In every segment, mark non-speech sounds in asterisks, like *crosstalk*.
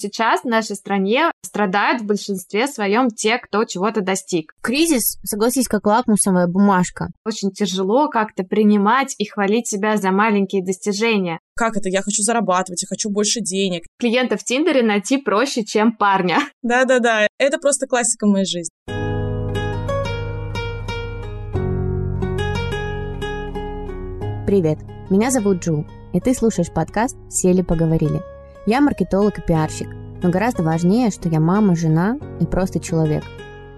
Сейчас в нашей стране страдают в большинстве своем те, кто чего-то достиг. Кризис, согласись, как лакмусовая бумажка. Очень тяжело как-то принимать и хвалить себя за маленькие достижения. Как это? Я хочу зарабатывать, я хочу больше денег. Клиента в Тиндере найти проще, чем парня. *laughs* Да-да-да, это просто классика моей жизни. Привет, меня зовут Джул, и ты слушаешь подкаст «Сели поговорили». Я маркетолог и пиарщик, но гораздо важнее, что я мама, жена и просто человек.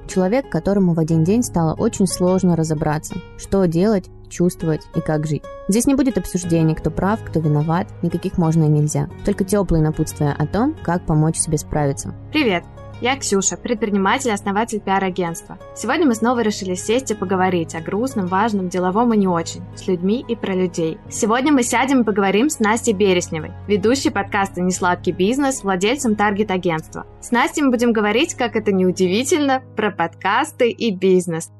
Человек, которому в один день стало очень сложно разобраться, что делать, чувствовать и как жить. Здесь не будет обсуждений, кто прав, кто виноват, никаких можно и нельзя. Только теплые напутствия о том, как помочь себе справиться. Привет! Я Ксюша, предприниматель и основатель пиар-агентства. Сегодня мы снова решили сесть и поговорить о грустном, важном, деловом и не очень, с людьми и про людей. Сегодня мы сядем и поговорим с Настей Бересневой, ведущей подкаста «Несладкий бизнес», владельцем таргет-агентства. С Настей мы будем говорить, как это неудивительно, про подкасты и бизнес.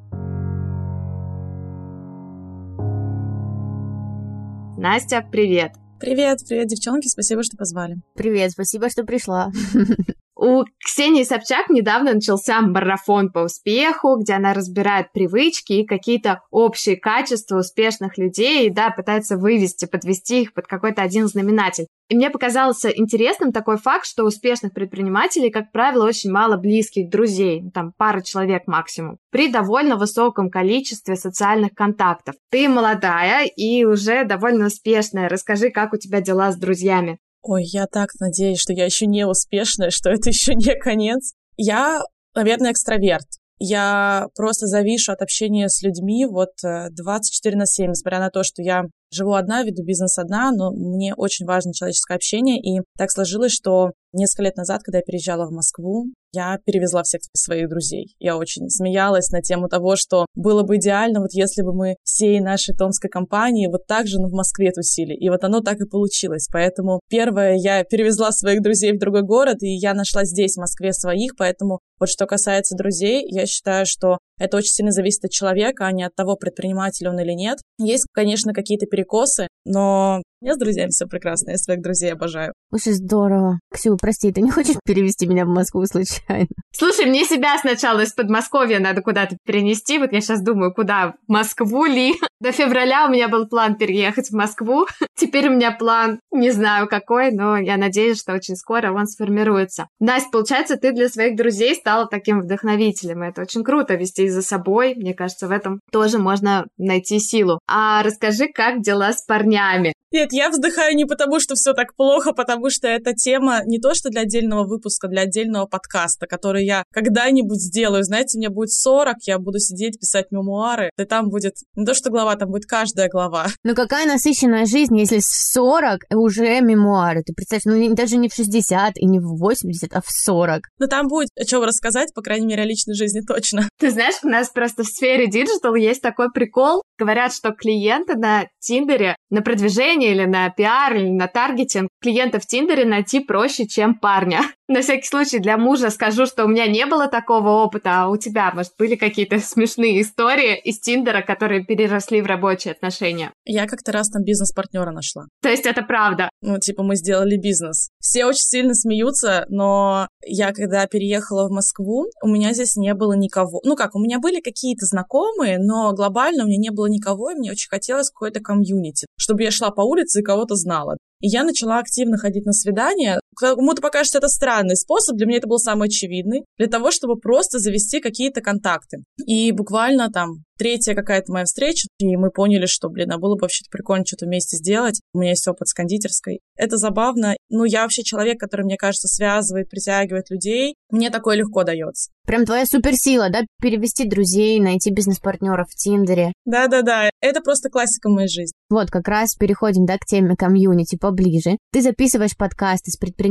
Настя, привет! Привет, привет, девчонки, спасибо, что позвали. Привет, спасибо, что пришла. *laughs* У Ксении Собчак недавно начался марафон по успеху, где она разбирает привычки и какие-то общие качества успешных людей, и, да, пытается вывести, подвести их под какой-то один знаменатель. И мне показался интересным такой факт, что успешных предпринимателей, как правило, очень мало близких друзей, ну, там пара человек максимум, при довольно высоком количестве социальных контактов. Ты молодая и уже довольно успешная. Расскажи, как у тебя дела с друзьями? Ой, я так надеюсь, что я еще не успешная, что это еще не конец. Я, наверное, экстраверт. Я просто завишу от общения с людьми вот 24 э, на 7, несмотря на то, что я живу одна, веду бизнес одна, но мне очень важно человеческое общение. И так сложилось, что несколько лет назад, когда я переезжала в Москву, я перевезла всех своих друзей. Я очень смеялась на тему того, что было бы идеально, вот если бы мы всей нашей томской компании вот так же в Москве тусили. И вот оно так и получилось. Поэтому первое, я перевезла своих друзей в другой город, и я нашла здесь, в Москве, своих. Поэтому вот что касается друзей, я считаю, что это очень сильно зависит от человека, а не от того, предприниматель он или нет. Есть, конечно, какие-то перекосы, но меня с друзьями все прекрасно, я своих друзей обожаю. Слушай, здорово. Ксю, прости, ты не хочешь перевести меня в Москву случайно? Слушай, мне себя сначала из Подмосковья надо куда-то перенести. Вот я сейчас думаю, куда? В Москву ли? До февраля у меня был план переехать в Москву. *laughs* Теперь у меня план, не знаю какой, но я надеюсь, что очень скоро он сформируется. Настя, получается, ты для своих друзей стала таким вдохновителем. Это очень круто вести за собой. Мне кажется, в этом тоже можно найти силу. А расскажи, как дела с парнями? Нет, я вздыхаю не потому, что все так плохо, потому что эта тема не то, что для отдельного выпуска, для отдельного подкаста, который я когда-нибудь сделаю. Знаете, мне будет 40, я буду сидеть, писать мемуары, и там будет не то, что глава, там будет каждая глава. Ну какая насыщенная жизнь, если с 40 уже мемуары. Ты представляешь, ну даже не в 60 и не в 80, а в 40. Ну там будет о чем рассказать, по крайней мере, о личной жизни *laughs* точно. Ты знаешь, у нас просто в сфере digital есть такой прикол. Говорят, что клиенты на Тиндере на продвижение продвижение или на пиар, или на таргетинг клиента в Тиндере найти проще, чем парня. *laughs* На всякий случай для мужа скажу, что у меня не было такого опыта, а у тебя, может, были какие-то *laughs* смешные истории из Тиндера, которые переросли в рабочие отношения? Я как-то раз там бизнес-партнера нашла. То есть это правда? Ну, типа мы сделали бизнес. Все очень сильно смеются, но я когда переехала в Москву, у меня здесь не было никого. Ну как, у меня были какие-то знакомые, но глобально у меня не было никого, и мне очень хотелось какой-то комьюнити, чтобы я шла по улице и кого-то знала. И я начала активно ходить на свидания. Кому-то покажется это странный способ, для меня это был самый очевидный, для того, чтобы просто завести какие-то контакты. И буквально там третья какая-то моя встреча, и мы поняли, что, блин, а было бы вообще прикольно что-то вместе сделать. У меня есть опыт с кондитерской. Это забавно. Ну, я вообще человек, который, мне кажется, связывает, притягивает людей. Мне такое легко дается. Прям твоя суперсила, да? Перевести друзей, найти бизнес-партнеров в Тиндере. Да-да-да, это просто классика моей жизни. Вот, как раз переходим, да, к теме комьюнити поближе. Ты записываешь подкасты с предпринимателями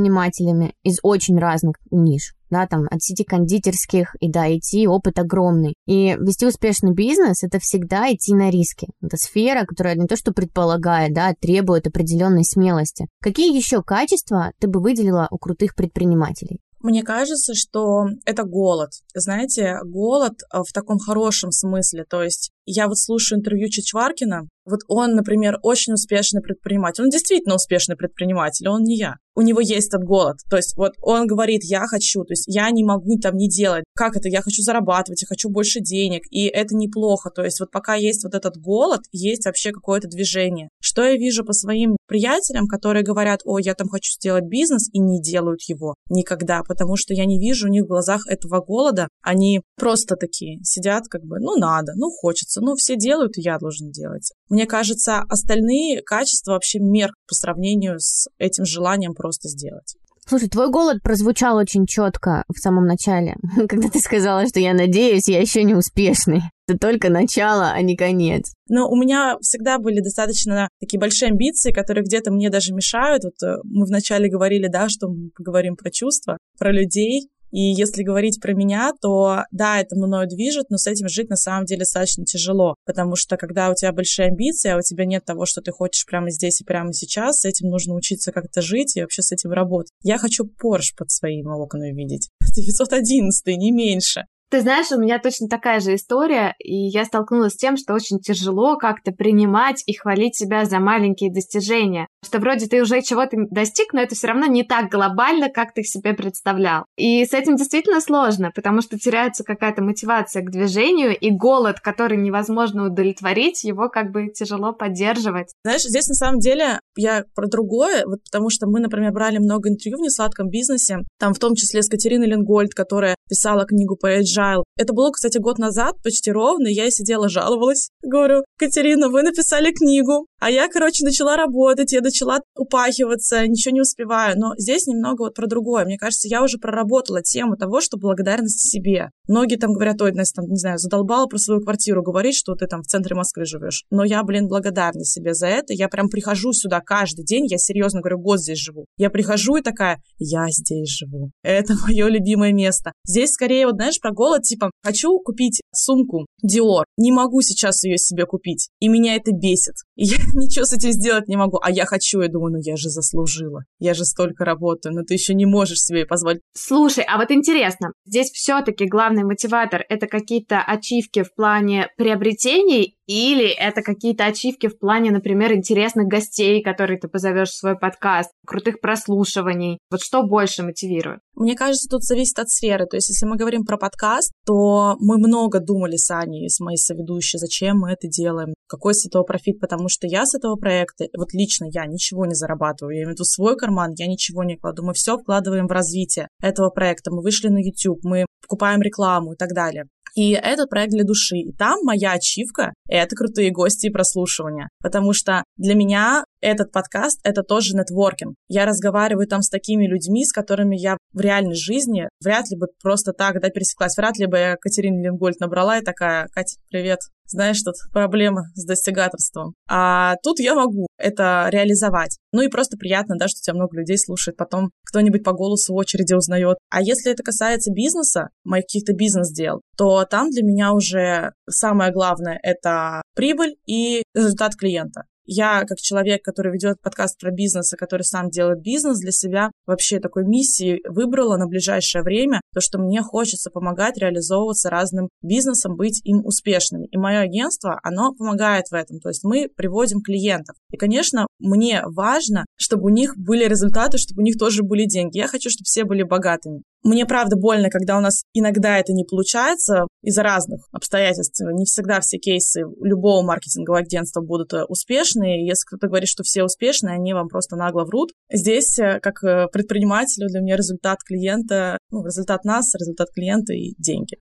из очень разных ниш да, там, от сети кондитерских и до IT опыт огромный. И вести успешный бизнес — это всегда идти на риски. Это сфера, которая не то что предполагает, да, а требует определенной смелости. Какие еще качества ты бы выделила у крутых предпринимателей? Мне кажется, что это голод. Знаете, голод э, в таком хорошем смысле. То есть Я вот слушаю интервью Чичваркина, вот он, например, очень успешный предприниматель. Он действительно успешный предприниматель, он не я. У него есть этот голод. То есть вот он говорит, я хочу, то есть я не могу там не делать. Как это? Я хочу зарабатывать, я хочу больше денег. И это неплохо. То есть вот пока есть вот этот голод, есть вообще какое-то движение. Что я вижу по своим приятелям, которые говорят, о, я там хочу сделать бизнес, и не делают его никогда, потому что я не вижу у них в глазах этого голода. Они просто такие сидят как бы, ну надо, ну хочется, ну все делают, и я должен делать. Мне кажется, остальные качества вообще мерк по сравнению с этим желанием просто сделать. Слушай, твой голод прозвучал очень четко в самом начале, *laughs* когда ты сказала, что я надеюсь, я еще не успешный. Это только начало, а не конец. Но у меня всегда были достаточно такие большие амбиции, которые где-то мне даже мешают. Вот э, мы вначале говорили, да, что мы поговорим про чувства, про людей. И если говорить про меня, то да, это мною движет, но с этим жить на самом деле достаточно тяжело, потому что когда у тебя большие амбиции, а у тебя нет того, что ты хочешь прямо здесь и прямо сейчас, с этим нужно учиться как-то жить и вообще с этим работать. Я хочу Порш под своими окнами видеть. 911, не меньше. Ты знаешь, у меня точно такая же история, и я столкнулась с тем, что очень тяжело как-то принимать и хвалить себя за маленькие достижения. Что вроде ты уже чего-то достиг, но это все равно не так глобально, как ты себе представлял. И с этим действительно сложно, потому что теряется какая-то мотивация к движению, и голод, который невозможно удовлетворить, его как бы тяжело поддерживать. Знаешь, здесь на самом деле я про другое, вот потому что мы, например, брали много интервью в несладком бизнесе, там в том числе с Катериной Ленгольд, которая писала книгу по agile. Это было, кстати, год назад, почти ровно, я сидела, жаловалась. Говорю, Катерина, вы написали книгу, а я, короче, начала работать, я начала упахиваться, ничего не успеваю. Но здесь немного вот про другое. Мне кажется, я уже проработала тему того, что благодарность себе. Многие там говорят, ой, Настя, там, не знаю, задолбала про свою квартиру говорить, что ты там в центре Москвы живешь. Но я, блин, благодарна себе за это. Я прям прихожу сюда каждый день, я серьезно говорю, год здесь живу. Я прихожу и такая, я здесь живу. Это *laughs* мое любимое место. Здесь скорее, вот знаешь, про голод, типа, хочу купить сумку Dior, не могу сейчас ее себе купить, и меня это бесит. И я *laughs* ничего с этим сделать не могу, а я хочу, я думаю, ну я же заслужила, я же столько работаю, но ты еще не можешь себе позволить. Слушай, а вот интересно, здесь все-таки главный мотиватор это какие-то ачивки в плане приобретений или это какие-то ачивки в плане, например, интересных гостей, которые ты позовешь в свой подкаст, крутых прослушиваний. Вот что больше мотивирует? Мне кажется, тут зависит от сферы. То есть, если мы говорим про подкаст, то мы много думали с Аней, с моей соведущей, зачем мы это делаем, какой с этого профит, потому что я с этого проекта, вот лично я ничего не зарабатываю, я имею в виду свой карман, я ничего не кладу, мы все вкладываем в развитие этого проекта, мы вышли на YouTube, мы покупаем рекламу и так далее. И этот проект для души. И там моя ачивка — это крутые гости и прослушивания. Потому что для меня этот подкаст — это тоже нетворкинг. Я разговариваю там с такими людьми, с которыми я в реальной жизни вряд ли бы просто так, да, пересеклась. Вряд ли бы я Катерину Ленгольд набрала и такая, Катя, привет, знаешь, тут проблема с достигаторством. А тут я могу это реализовать. Ну и просто приятно, да, что тебя много людей слушает, потом кто-нибудь по голосу в очереди узнает. А если это касается бизнеса, моих каких-то бизнес-дел, то там для меня уже самое главное — это прибыль и результат клиента. Я, как человек, который ведет подкаст про бизнес, и который сам делает бизнес для себя, вообще такой миссии выбрала на ближайшее время то, что мне хочется помогать реализовываться разным бизнесам, быть им успешными. И мое агентство, оно помогает в этом. То есть мы приводим клиентов. И, конечно, мне важно, чтобы у них были результаты, чтобы у них тоже были деньги. Я хочу, чтобы все были богатыми. Мне правда больно, когда у нас иногда это не получается из-за разных обстоятельств. Не всегда все кейсы любого маркетингового агентства будут э, успешны. Если кто-то говорит, что все успешны, они вам просто нагло врут. Здесь, э, как э, предпринимателю, для меня результат клиента, ну, результат нас, результат клиента и деньги.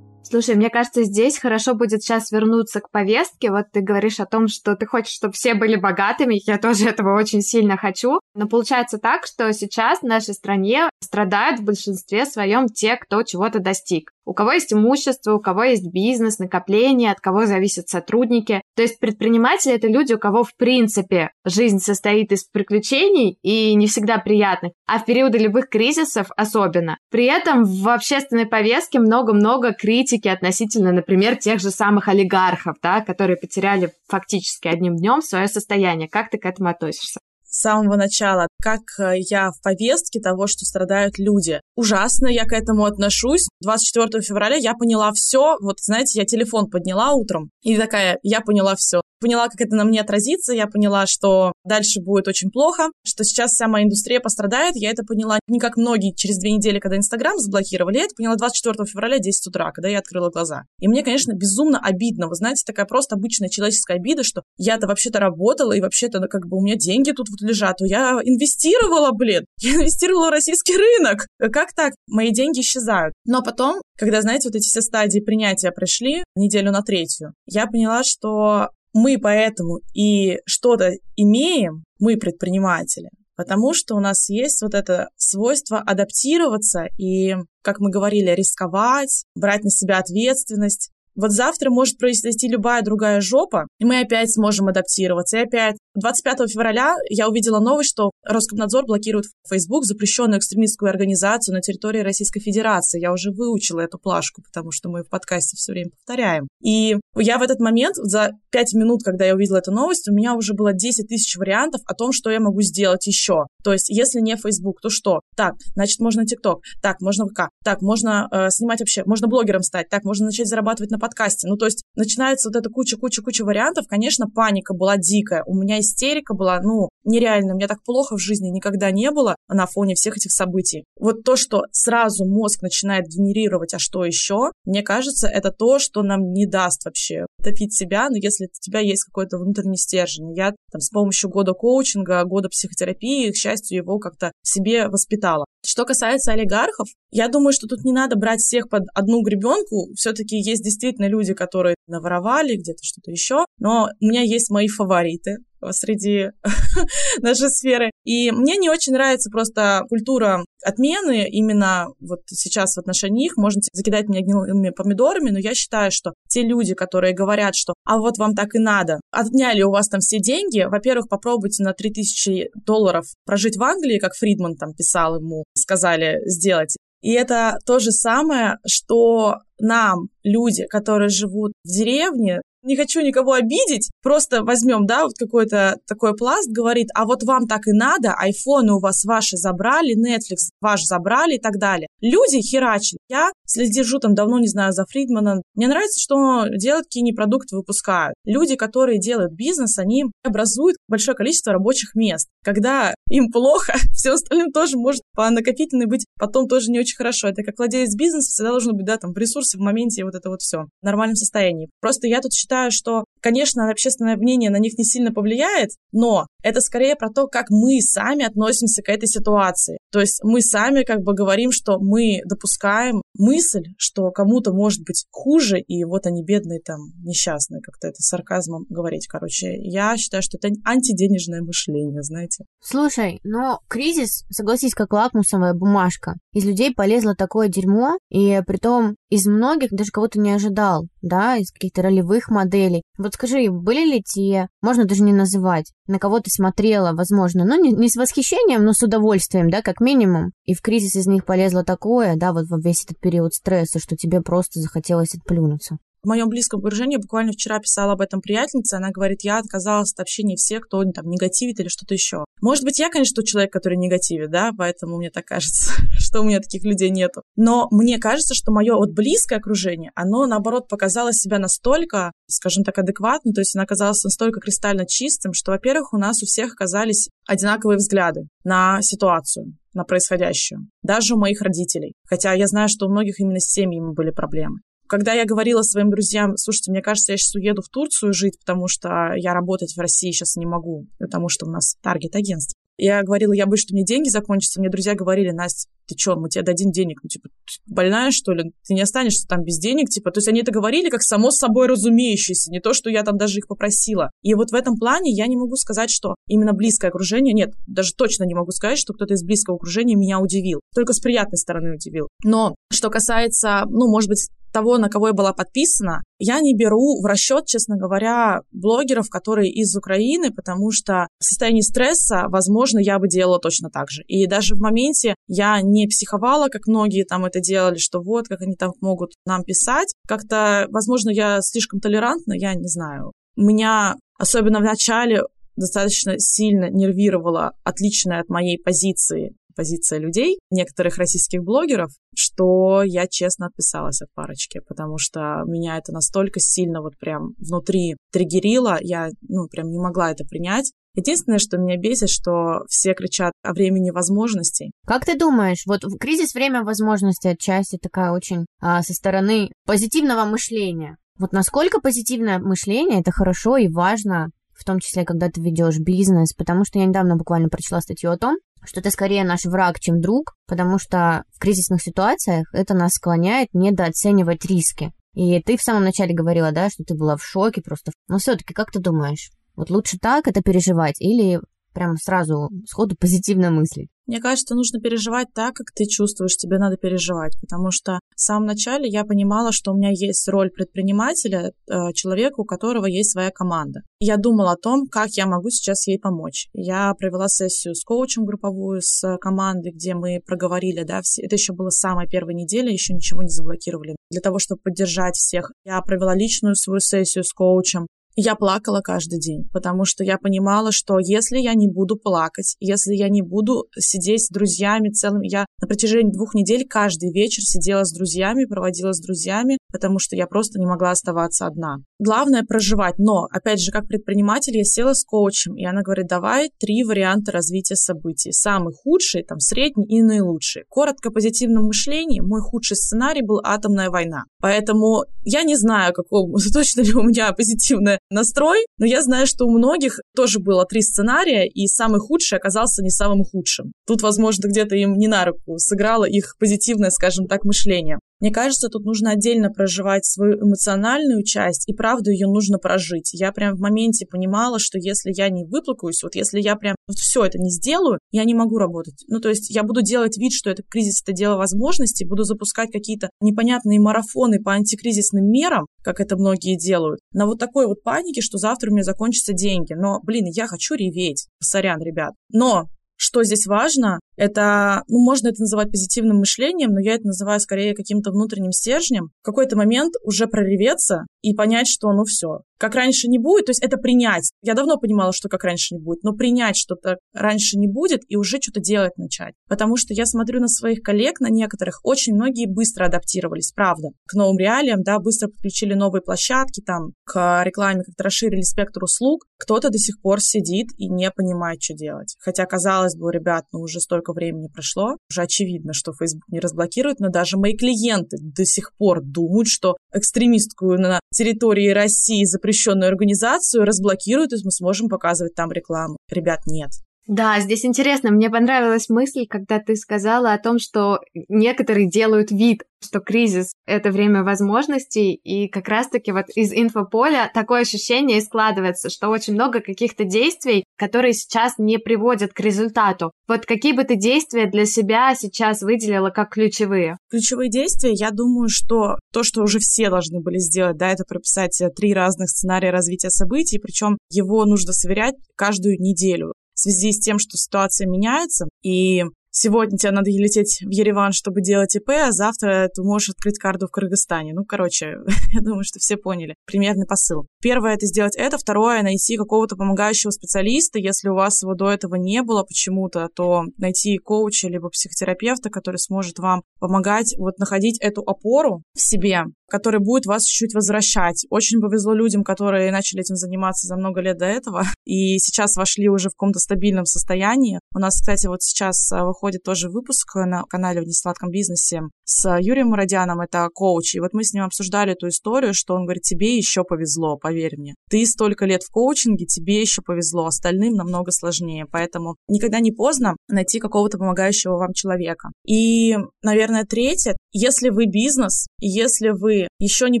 Слушай, мне кажется, здесь хорошо будет сейчас вернуться к повестке. Вот ты говоришь о том, что ты хочешь, чтобы все были богатыми. Я тоже этого очень сильно хочу. Но получается так, что сейчас в нашей стране страдают в большинстве своем те, кто чего-то достиг. У кого есть имущество, у кого есть бизнес, накопление, от кого зависят сотрудники. То есть предприниматели — это люди, у кого в принципе жизнь состоит из приключений и не всегда приятных, а в периоды любых кризисов особенно. При этом в общественной повестке много-много критики относительно, например, тех же самых олигархов, да, которые потеряли фактически одним днем свое состояние. Как ты к этому относишься? с самого начала, как э, я в повестке того, что страдают люди. Ужасно я к этому отношусь. 24 февраля я поняла все. Вот, знаете, я телефон подняла утром и такая, я поняла все поняла, как это на мне отразится, я поняла, что дальше будет очень плохо, что сейчас вся моя индустрия пострадает. Я это поняла не как многие через две недели, когда Инстаграм заблокировали, я это поняла 24 февраля 10 утра, когда я открыла глаза. И мне, конечно, безумно обидно. Вы знаете, такая просто обычная человеческая обида, что я-то вообще-то работала, и вообще-то ну, как бы у меня деньги тут вот лежат, то я инвестировала, блин, *laughs* я инвестировала в российский рынок. Как так? Мои деньги исчезают. Но потом, когда, знаете, вот эти все стадии принятия прошли, неделю на третью, я поняла, что мы поэтому и что-то имеем, мы предприниматели, потому что у нас есть вот это свойство адаптироваться и, как мы говорили, рисковать, брать на себя ответственность. Вот завтра может произойти любая другая жопа, и мы опять сможем адаптироваться, и опять 25 февраля я увидела новость, что Роскомнадзор блокирует Facebook, запрещенную экстремистскую организацию на территории Российской Федерации. Я уже выучила эту плашку, потому что мы в подкасте все время повторяем. И я в этот момент, за 5 минут, когда я увидела эту новость, у меня уже было 10 тысяч вариантов о том, что я могу сделать еще. То есть, если не Facebook, то что? Так, значит, можно TikTok. Так, можно ВК. Так, можно э, снимать вообще. Можно блогером стать. Так, можно начать зарабатывать на подкасте. Ну, то есть, начинается вот эта куча-куча-куча вариантов. Конечно, паника была дикая. У меня истерика была, ну, нереально. Мне так плохо в жизни никогда не было на фоне всех этих событий. Вот то, что сразу мозг начинает генерировать, а что еще, мне кажется, это то, что нам не даст вообще топить себя, но если у тебя есть какой-то внутренний стержень. Я там с помощью года коучинга, года психотерапии, к счастью, его как-то себе воспитала. Что касается олигархов, я думаю, что тут не надо брать всех под одну гребенку. Все-таки есть действительно люди, которые наворовали где-то что-то еще. Но у меня есть мои фавориты среди *laughs* нашей сферы. И мне не очень нравится просто культура отмены именно вот сейчас в отношении их. Можете закидать меня гнилыми помидорами, но я считаю, что те люди, которые говорят, что «а вот вам так и надо», отняли у вас там все деньги, во-первых, попробуйте на 3000 долларов прожить в Англии, как Фридман там писал ему, сказали сделать. И это то же самое, что нам, люди, которые живут в деревне, не хочу никого обидеть, просто возьмем, да, вот какой-то такой пласт, говорит, а вот вам так и надо, айфоны у вас ваши забрали, Netflix ваш забрали и так далее. Люди херачат. Я следержу там давно, не знаю, за Фридманом. Мне нравится, что он делает, какие продукты выпускают. Люди, которые делают бизнес, они образуют большое количество рабочих мест. Когда им плохо, *laughs* все остальным тоже может по накопительной быть потом тоже не очень хорошо. Это как владелец бизнеса всегда должен быть, да, там, в ресурсе, в моменте, вот это вот все в нормальном состоянии. Просто я тут считаю, что, конечно, общественное мнение на них не сильно повлияет, но это скорее про то, как мы сами относимся к этой ситуации. То есть мы сами как бы говорим, что мы допускаем мысль, что кому-то может быть хуже, и вот они бедные там, несчастные, как-то это сарказмом говорить, короче. Я считаю, что это антиденежное мышление, знаете. Слушай, но кризис, согласись, как лакмусовая бумажка. Из людей полезло такое дерьмо, и при том из многих даже кого-то не ожидал, да, из каких-то ролевых моделей. Вот скажи, были ли те, можно даже не называть, на кого ты смотрела, возможно, ну, не, не с восхищением, но с удовольствием, да, как минимум, и в кризис из них полезло такое, да, вот во весь этот период стресса, что тебе просто захотелось отплюнуться в моем близком окружении буквально вчера писала об этом приятельница, она говорит, я отказалась от общения всех, кто там негативит или что-то еще. Может быть, я, конечно, тот человек, который негативит, да, поэтому мне так кажется, *laughs* что у меня таких людей нету. Но мне кажется, что мое вот близкое окружение, оно, наоборот, показало себя настолько, скажем так, адекватно, то есть оно оказалось настолько кристально чистым, что, во-первых, у нас у всех оказались одинаковые взгляды на ситуацию на происходящее. Даже у моих родителей. Хотя я знаю, что у многих именно с семьями были проблемы. Когда я говорила своим друзьям, слушайте, мне кажется, я сейчас уеду в Турцию жить, потому что я работать в России сейчас не могу, потому что у нас таргет-агентство. Я говорила, я боюсь, что мне деньги закончатся. Мне друзья говорили, Настя, ты что, мы тебе дадим денег? Ну, типа, больная, что ли? Ты не останешься там без денег? Типа, то есть они это говорили как само собой разумеющееся, не то, что я там даже их попросила. И вот в этом плане я не могу сказать, что именно близкое окружение, нет, даже точно не могу сказать, что кто-то из близкого окружения меня удивил. Только с приятной стороны удивил. Но что касается, ну, может быть, того, на кого я была подписана, я не беру в расчет, честно говоря, блогеров, которые из Украины, потому что в состоянии стресса, возможно, я бы делала точно так же. И даже в моменте я не психовала, как многие там это делали, что вот, как они там могут нам писать. Как-то, возможно, я слишком толерантна, я не знаю. Меня, особенно в начале, достаточно сильно нервировала отличная от моей позиции позиция людей, некоторых российских блогеров, что я честно отписалась от парочки, потому что меня это настолько сильно вот прям внутри триггерило, я, ну, прям не могла это принять. Единственное, что меня бесит, что все кричат о времени возможностей. Как ты думаешь, вот кризис время возможностей отчасти такая очень а, со стороны позитивного мышления. Вот насколько позитивное мышление это хорошо и важно, в том числе, когда ты ведешь бизнес, потому что я недавно буквально прочла статью о том, что ты скорее наш враг, чем друг, потому что в кризисных ситуациях это нас склоняет недооценивать риски. И ты в самом начале говорила, да, что ты была в шоке просто. Но все-таки, как ты думаешь, вот лучше так это переживать или прям сразу сходу позитивно мыслить? Мне кажется, нужно переживать так, как ты чувствуешь, тебе надо переживать, потому что в самом начале я понимала, что у меня есть роль предпринимателя, э, человека, у которого есть своя команда. Я думала о том, как я могу сейчас ей помочь. Я провела сессию с коучем групповую, с командой, где мы проговорили, да, все. это еще было самая первая неделя, еще ничего не заблокировали. Для того, чтобы поддержать всех, я провела личную свою сессию с коучем, я плакала каждый день, потому что я понимала, что если я не буду плакать, если я не буду сидеть с друзьями целым... Я на протяжении двух недель каждый вечер сидела с друзьями, проводила с друзьями, потому что я просто не могла оставаться одна. Главное проживать, но, опять же, как предприниматель, я села с коучем, и она говорит, давай три варианта развития событий. Самый худший, там, средний и наилучший. Коротко позитивном мышлении мой худший сценарий был атомная война. Поэтому я не знаю, какого, *laughs* точно ли у меня позитивное настрой, но я знаю, что у многих тоже было три сценария, и самый худший оказался не самым худшим. Тут, возможно, где-то им не на руку сыграло их позитивное, скажем так, мышление. Мне кажется, тут нужно отдельно проживать свою эмоциональную часть, и правду ее нужно прожить. Я прям в моменте понимала, что если я не выплакаюсь, вот если я прям вот все это не сделаю, я не могу работать. Ну, то есть я буду делать вид, что это кризис, это дело возможностей, буду запускать какие-то непонятные марафоны по антикризисным мерам, как это многие делают, на вот такой вот панике, что завтра у меня закончатся деньги. Но, блин, я хочу реветь. Сорян, ребят. Но что здесь важно, это, ну, можно это называть позитивным мышлением, но я это называю скорее каким-то внутренним стержнем. В какой-то момент уже прореветься и понять, что ну все, как раньше не будет, то есть это принять. Я давно понимала, что как раньше не будет, но принять что-то раньше не будет и уже что-то делать начать. Потому что я смотрю на своих коллег, на некоторых, очень многие быстро адаптировались, правда, к новым реалиям, да, быстро подключили новые площадки, там, к рекламе как-то расширили спектр услуг. Кто-то до сих пор сидит и не понимает, что делать. Хотя, казалось бы, ребят, ну уже столько времени прошло, уже очевидно, что Facebook не разблокирует, но даже мои клиенты до сих пор думают, что экстремистскую на территории России запрещенную организацию разблокируют, и мы сможем показывать там рекламу. Ребят, нет. Да, здесь интересно, мне понравилась мысль, когда ты сказала о том, что некоторые делают вид, что кризис — это время возможностей, и как раз-таки вот из инфополя такое ощущение и складывается, что очень много каких-то действий, которые сейчас не приводят к результату. Вот какие бы ты действия для себя сейчас выделила как ключевые? Ключевые действия, я думаю, что то, что уже все должны были сделать, да, это прописать три разных сценария развития событий, причем его нужно сверять каждую неделю в связи с тем, что ситуация меняется, и сегодня тебе надо лететь в Ереван, чтобы делать ИП, а завтра ты можешь открыть карту в Кыргызстане. Ну, короче, *laughs* я думаю, что все поняли. Примерный посыл. Первое — это сделать это. Второе — найти какого-то помогающего специалиста. Если у вас его до этого не было почему-то, то найти коуча либо психотерапевта, который сможет вам помогать вот находить эту опору в себе, который будет вас чуть-чуть возвращать. Очень повезло людям, которые начали этим заниматься за много лет до этого, *laughs* и сейчас вошли уже в каком-то стабильном состоянии. У нас, кстати, вот сейчас а, выходит тоже выпуск на канале в несладком бизнесе с Юрием Мурадяном, это коуч, и вот мы с ним обсуждали эту историю, что он говорит, тебе еще повезло, поверь мне. Ты столько лет в коучинге, тебе еще повезло, остальным намного сложнее, поэтому никогда не поздно найти какого-то помогающего вам человека. И, наверное, третье, если вы бизнес, если вы еще не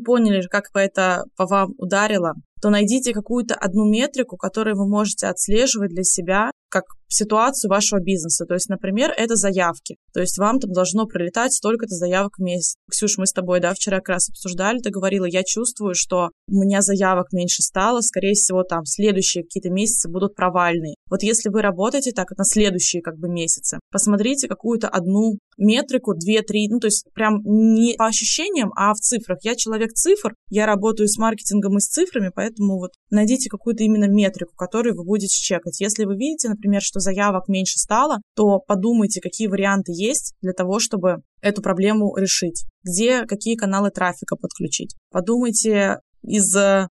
поняли, как это по вам ударило, то найдите какую-то одну метрику, которую вы можете отслеживать для себя, как ситуацию вашего бизнеса. То есть, например, это заявки. То есть вам там должно прилетать столько-то заявок в месяц. Ксюш, мы с тобой, да, вчера как раз обсуждали, ты говорила, я чувствую, что у меня заявок меньше стало, скорее всего, там следующие какие-то месяцы будут провальные. Вот если вы работаете так на следующие как бы месяцы, посмотрите какую-то одну метрику, две-три, ну, то есть прям не по ощущениям, а в цифрах. Я человек цифр, я работаю с маркетингом и с цифрами, поэтому вот найдите какую-то именно метрику, которую вы будете чекать. Если вы видите, например, что заявок меньше стало, то подумайте, какие варианты есть для того, чтобы эту проблему решить. Где какие каналы трафика подключить. Подумайте, из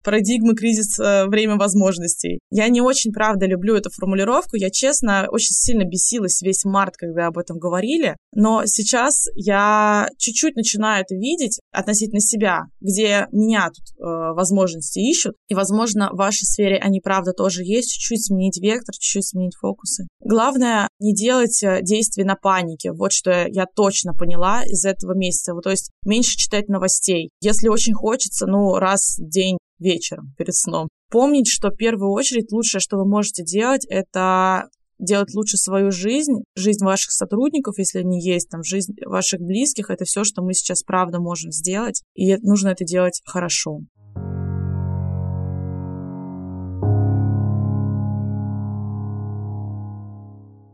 парадигмы кризис э, время возможностей. Я не очень, правда, люблю эту формулировку. Я, честно, очень сильно бесилась весь март, когда об этом говорили. Но сейчас я чуть-чуть начинаю это видеть относительно себя, где меня тут э, возможности ищут. И, возможно, в вашей сфере они, правда, тоже есть. Чуть-чуть сменить вектор, чуть-чуть сменить фокусы. Главное, не делать э, действий на панике. Вот что я точно поняла из этого месяца. Вот, то есть меньше читать новостей. Если очень хочется, ну, раз в день вечером перед сном. Помнить, что в первую очередь лучшее, что вы можете делать, это делать лучше свою жизнь, жизнь ваших сотрудников, если они есть, там, жизнь ваших близких, это все, что мы сейчас правда можем сделать, и нужно это делать хорошо.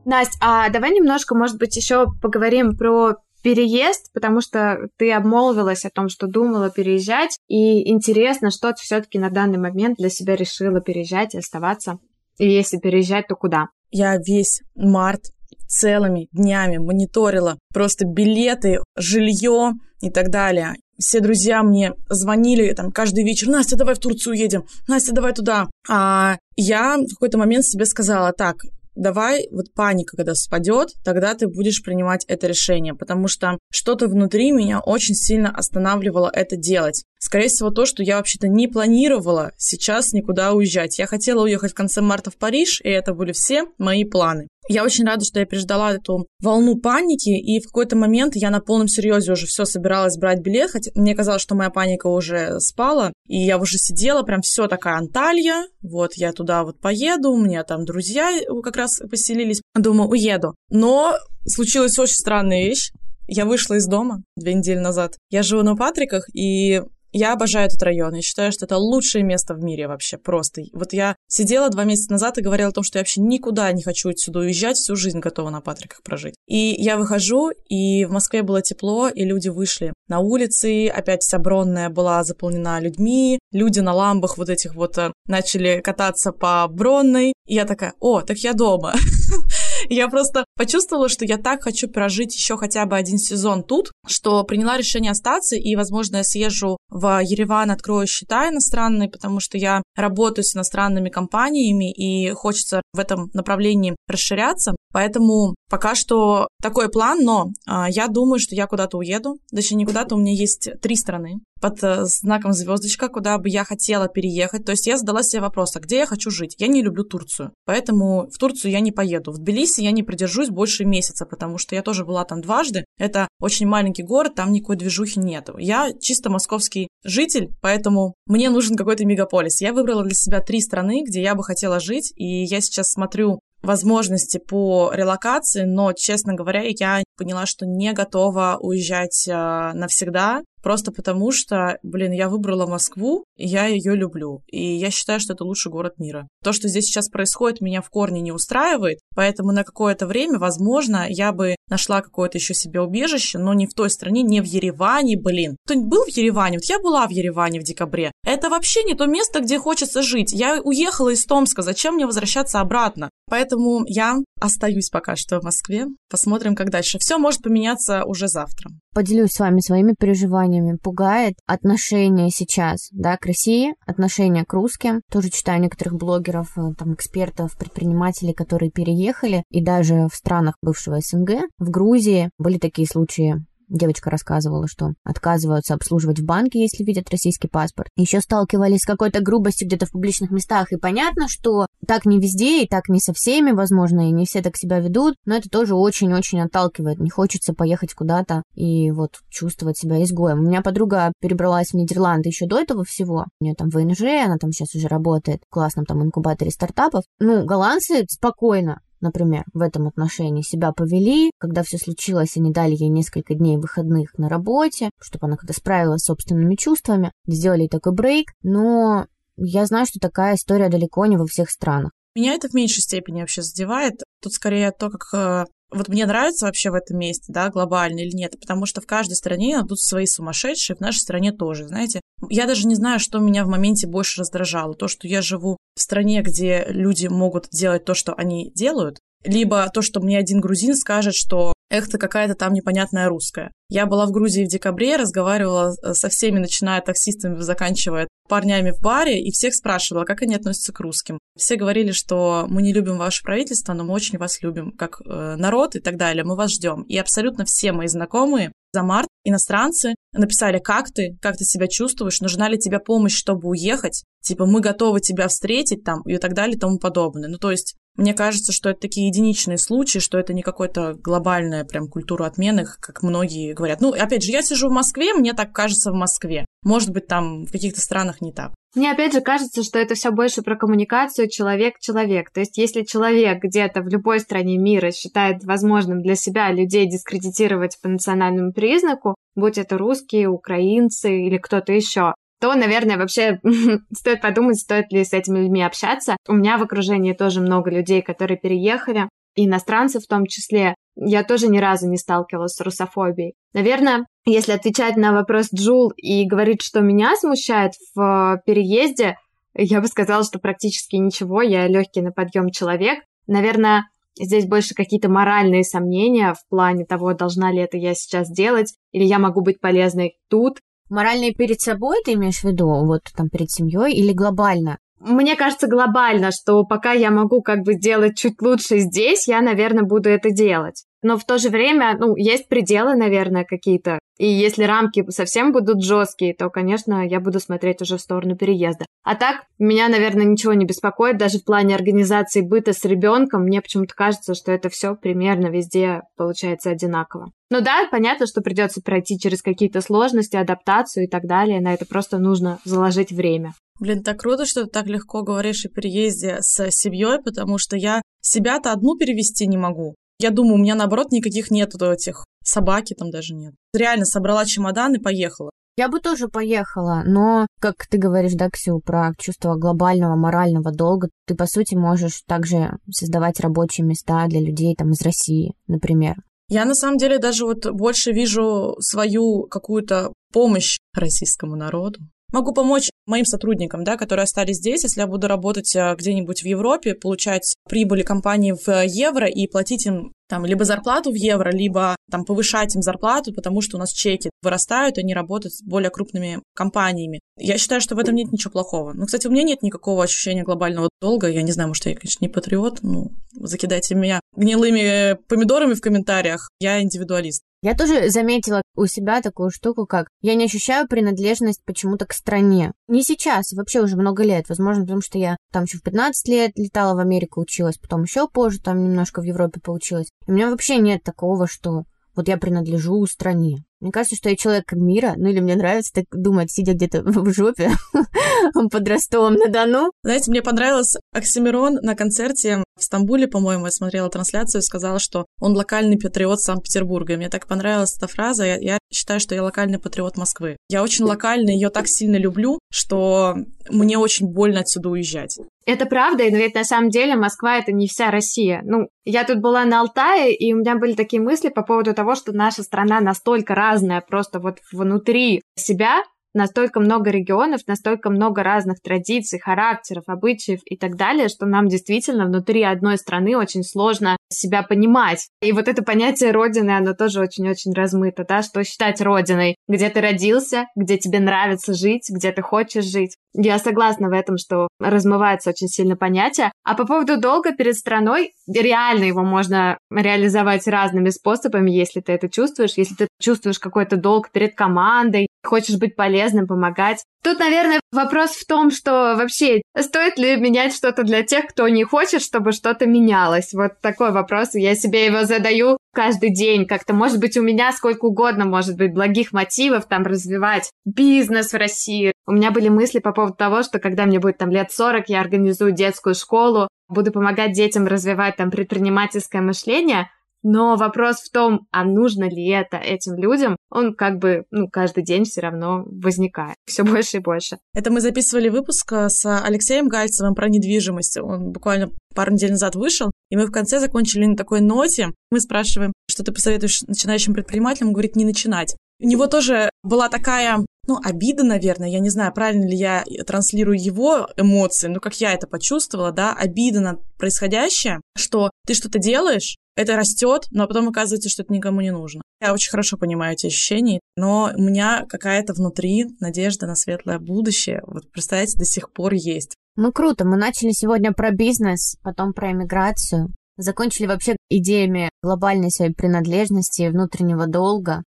Настя, а давай немножко, может быть, еще поговорим про переезд, потому что ты обмолвилась о том, что думала переезжать, и интересно, что ты все-таки на данный момент для себя решила переезжать и оставаться. И если переезжать, то куда? Я весь март целыми днями мониторила просто билеты, жилье и так далее. Все друзья мне звонили там каждый вечер, Настя, давай в Турцию едем, Настя, давай туда. А я в какой-то момент себе сказала, так, давай вот паника, когда спадет, тогда ты будешь принимать это решение, потому что что-то внутри меня очень сильно останавливало это делать. Скорее всего, то, что я вообще-то не планировала сейчас никуда уезжать. Я хотела уехать в конце марта в Париж, и это были все мои планы. Я очень рада, что я переждала эту волну паники, и в какой-то момент я на полном серьезе уже все собиралась брать билет, хотя мне казалось, что моя паника уже спала, и я уже сидела, прям все такая Анталья, вот я туда вот поеду, у меня там друзья как раз поселились, думаю, уеду. Но случилась очень странная вещь. Я вышла из дома две недели назад. Я живу на Патриках, и я обожаю этот район. Я считаю, что это лучшее место в мире вообще. Просто. Вот я сидела два месяца назад и говорила о том, что я вообще никуда не хочу отсюда уезжать, всю жизнь готова на Патриках прожить. И я выхожу, и в Москве было тепло, и люди вышли на улицы, опять вся Бронная была заполнена людьми, люди на ламбах вот этих вот э, начали кататься по Бронной. И я такая, о, так я дома. *laughs* Я просто почувствовала, что я так хочу прожить еще хотя бы один сезон тут, что приняла решение остаться, и, возможно, я съезжу в Ереван, открою счета иностранные, потому что я работаю с иностранными компаниями, и хочется в этом направлении расширяться. Поэтому пока что такой план, но а, я думаю, что я куда-то уеду. Точнее, не куда-то, у меня есть три страны под э, знаком звездочка, куда бы я хотела переехать. То есть я задала себе вопрос, а где я хочу жить? Я не люблю Турцию, поэтому в Турцию я не поеду. В Тбилиси я не продержусь больше месяца, потому что я тоже была там дважды. Это очень маленький город, там никакой движухи нет. Я чисто московский житель, поэтому мне нужен какой-то мегаполис. Я выбрала для себя три страны, где я бы хотела жить, и я сейчас смотрю возможности по релокации, но, честно говоря, я поняла, что не готова уезжать э, навсегда. Просто потому что, блин, я выбрала Москву, и я ее люблю. И я считаю, что это лучший город мира. То, что здесь сейчас происходит, меня в корне не устраивает. Поэтому на какое-то время, возможно, я бы нашла какое-то еще себе убежище, но не в той стране, не в Ереване, блин. Кто-нибудь был в Ереване? Вот я была в Ереване в декабре. Это вообще не то место, где хочется жить. Я уехала из Томска, зачем мне возвращаться обратно? Поэтому я остаюсь пока что в Москве. Посмотрим, как дальше. Все может поменяться уже завтра. Поделюсь с вами своими переживаниями. Пугает отношение сейчас, да, к России, отношение к русским. Тоже читаю некоторых блогеров, э, там, экспертов, предпринимателей, которые переехали, и даже в странах бывшего СНГ, в Грузии были такие случаи Девочка рассказывала, что отказываются обслуживать в банке, если видят российский паспорт. Еще сталкивались с какой-то грубостью где-то в публичных местах. И понятно, что так не везде и так не со всеми, возможно, и не все так себя ведут, но это тоже очень-очень отталкивает. Не хочется поехать куда-то и вот чувствовать себя изгоем. У меня подруга перебралась в Нидерланды еще до этого всего. У нее там ВНЖ, она там сейчас уже работает в классном там инкубаторе стартапов. Ну, голландцы спокойно например, в этом отношении себя повели, когда все случилось, они дали ей несколько дней выходных на работе, чтобы она как-то справилась с собственными чувствами, сделали такой брейк, но я знаю, что такая история далеко не во всех странах. Меня это в меньшей степени вообще задевает. Тут скорее то, как э, вот мне нравится вообще в этом месте, да, глобально или нет, потому что в каждой стране идут свои сумасшедшие, в нашей стране тоже, знаете. Я даже не знаю, что меня в моменте больше раздражало. То, что я живу в стране, где люди могут делать то, что они делают, либо то, что мне один грузин скажет, что эх, ты какая-то там непонятная русская. Я была в Грузии в декабре, разговаривала э, со всеми, начиная таксистами, заканчивая парнями в баре, и всех спрашивала, как они относятся к русским. Все говорили, что мы не любим ваше правительство, но мы очень вас любим как э, народ и так далее, мы вас ждем. И абсолютно все мои знакомые за март иностранцы написали, как ты, как ты себя чувствуешь, нужна ли тебе помощь, чтобы уехать, типа мы готовы тебя встретить там и так далее и тому подобное. Ну, то есть мне кажется, что это такие единичные случаи, что это не какая-то глобальная прям культура отмены, как многие говорят. Ну, опять же, я сижу в Москве, мне так кажется в Москве. Может быть, там в каких-то странах не так. Мне опять же кажется, что это все больше про коммуникацию человек-человек. То есть, если человек где-то в любой стране мира считает возможным для себя людей дискредитировать по национальному признаку, будь это русские, украинцы или кто-то еще, то, наверное, вообще *laughs* стоит подумать, стоит ли с этими людьми общаться. У меня в окружении тоже много людей, которые переехали, иностранцы в том числе. Я тоже ни разу не сталкивалась с русофобией. Наверное, если отвечать на вопрос Джул и говорить, что меня смущает в переезде, я бы сказала, что практически ничего. Я легкий на подъем человек. Наверное, здесь больше какие-то моральные сомнения в плане того, должна ли это я сейчас делать, или я могу быть полезной тут, Моральные перед собой ты имеешь в виду, вот там перед семьей или глобально? Мне кажется глобально, что пока я могу как бы делать чуть лучше здесь, я, наверное, буду это делать. Но в то же время, ну, есть пределы, наверное, какие-то. И если рамки совсем будут жесткие, то, конечно, я буду смотреть уже в сторону переезда. А так, меня, наверное, ничего не беспокоит, даже в плане организации быта с ребенком. Мне почему-то кажется, что это все примерно везде получается одинаково. Ну да, понятно, что придется пройти через какие-то сложности, адаптацию и так далее. На это просто нужно заложить время. Блин, так круто, что ты так легко говоришь о переезде с семьей, потому что я себя-то одну перевести не могу. Я думаю, у меня, наоборот, никаких нет этих собаки там даже нет. Реально собрала чемодан и поехала. Я бы тоже поехала, но, как ты говоришь, да, Ксю, про чувство глобального морального долга, ты, по сути, можешь также создавать рабочие места для людей там из России, например. Я, на самом деле, даже вот больше вижу свою какую-то помощь российскому народу. Могу помочь моим сотрудникам, да, которые остались здесь, если я буду работать э, где-нибудь в Европе, получать прибыли компании в евро и платить им там либо зарплату в евро, либо там повышать им зарплату, потому что у нас чеки вырастают, они работают с более крупными компаниями. Я считаю, что в этом нет ничего плохого. Ну, кстати, у меня нет никакого ощущения глобального долга. Я не знаю, может, я, конечно, не патриот. Ну, закидайте меня гнилыми помидорами в комментариях. Я индивидуалист. Я тоже заметила у себя такую штуку, как я не ощущаю принадлежность почему-то к стране. Не сейчас, вообще уже много лет. Возможно, потому что я там еще в 15 лет летала в Америку, училась, потом еще позже там немножко в Европе получилось. И у меня вообще нет такого, что вот я принадлежу стране. Мне кажется, что я человек мира, ну или мне нравится так думать, сидя где-то *laughs* в жопе *laughs* под Ростовом-на-Дону. Знаете, мне понравилось Оксимирон на концерте в Стамбуле, по-моему, я смотрела трансляцию, сказала, что он локальный патриот Санкт-Петербурга. Мне так понравилась эта фраза. Я, я считаю, что я локальный патриот Москвы. Я очень локальный, ее так сильно люблю, что мне очень больно отсюда уезжать. Это правда, но ведь на самом деле Москва — это не вся Россия. Ну, я тут была на Алтае, и у меня были такие мысли по поводу того, что наша страна настолько разная просто вот внутри себя, настолько много регионов, настолько много разных традиций, характеров, обычаев и так далее, что нам действительно внутри одной страны очень сложно себя понимать. И вот это понятие родины, оно тоже очень-очень размыто, да, что считать родиной, где ты родился, где тебе нравится жить, где ты хочешь жить. Я согласна в этом, что размывается очень сильно понятие. А по поводу долга перед страной, реально его можно реализовать разными способами, если ты это чувствуешь, если ты чувствуешь какой-то долг перед командой, хочешь быть полезным, помогать. Тут, наверное, вопрос в том, что вообще стоит ли менять что-то для тех, кто не хочет, чтобы что-то менялось. Вот такой вопрос. Я себе его задаю каждый день как-то, может быть, у меня сколько угодно, может быть, благих мотивов там развивать бизнес в России. У меня были мысли по поводу того, что когда мне будет там лет 40, я организую детскую школу, буду помогать детям развивать там предпринимательское мышление, но вопрос в том, а нужно ли это этим людям, он как бы, ну, каждый день все равно возникает. Все больше и больше. Это мы записывали выпуск э, с Алексеем Гальцевым про недвижимость. Он буквально пару недель назад вышел, и мы в конце закончили на такой ноте. Мы спрашиваем, что ты посоветуешь начинающим предпринимателям? Он говорит, не начинать. У него тоже была такая ну, обида, наверное, я не знаю, правильно ли я транслирую его эмоции, но как я это почувствовала, да, обида на происходящее, что ты что-то делаешь, это растет, но потом оказывается, что это никому не нужно. Я очень хорошо понимаю эти ощущения, но у меня какая-то внутри надежда на светлое будущее, вот представляете, до сих пор есть. Ну круто, мы начали сегодня про бизнес, потом про эмиграцию, закончили вообще идеями глобальной своей принадлежности, внутреннего долга.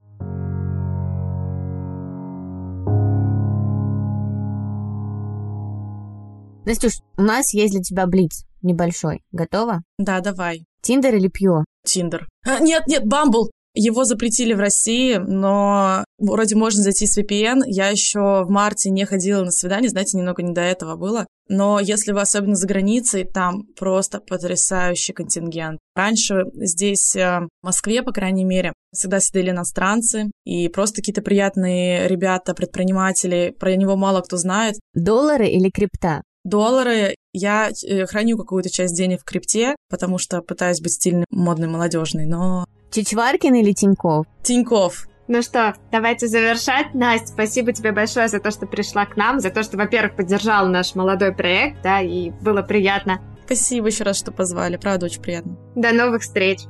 Настюш, у нас есть для тебя блиц небольшой. Готова? Да, давай. Тиндер или Пью? Тиндер. А, нет, нет, Бамбл. Его запретили в России, но вроде можно зайти с VPN. Я еще в марте не ходила на свидание, знаете, немного не до этого было. Но если вы особенно за границей, там просто потрясающий контингент. Раньше здесь, э, в Москве, по крайней мере, всегда сидели иностранцы и просто какие-то приятные ребята, предприниматели. Про него мало кто знает. Доллары или крипта? Доллары. Я э, храню какую-то часть денег в крипте, потому что пытаюсь быть стильной, модной, молодежной, но... Чичваркин или Тиньков? Тиньков. Ну что, давайте завершать. Настя, спасибо тебе большое за то, что пришла к нам, за то, что, во-первых, поддержала наш молодой проект, да, и было приятно. Спасибо еще раз, что позвали, правда, очень приятно. До новых встреч.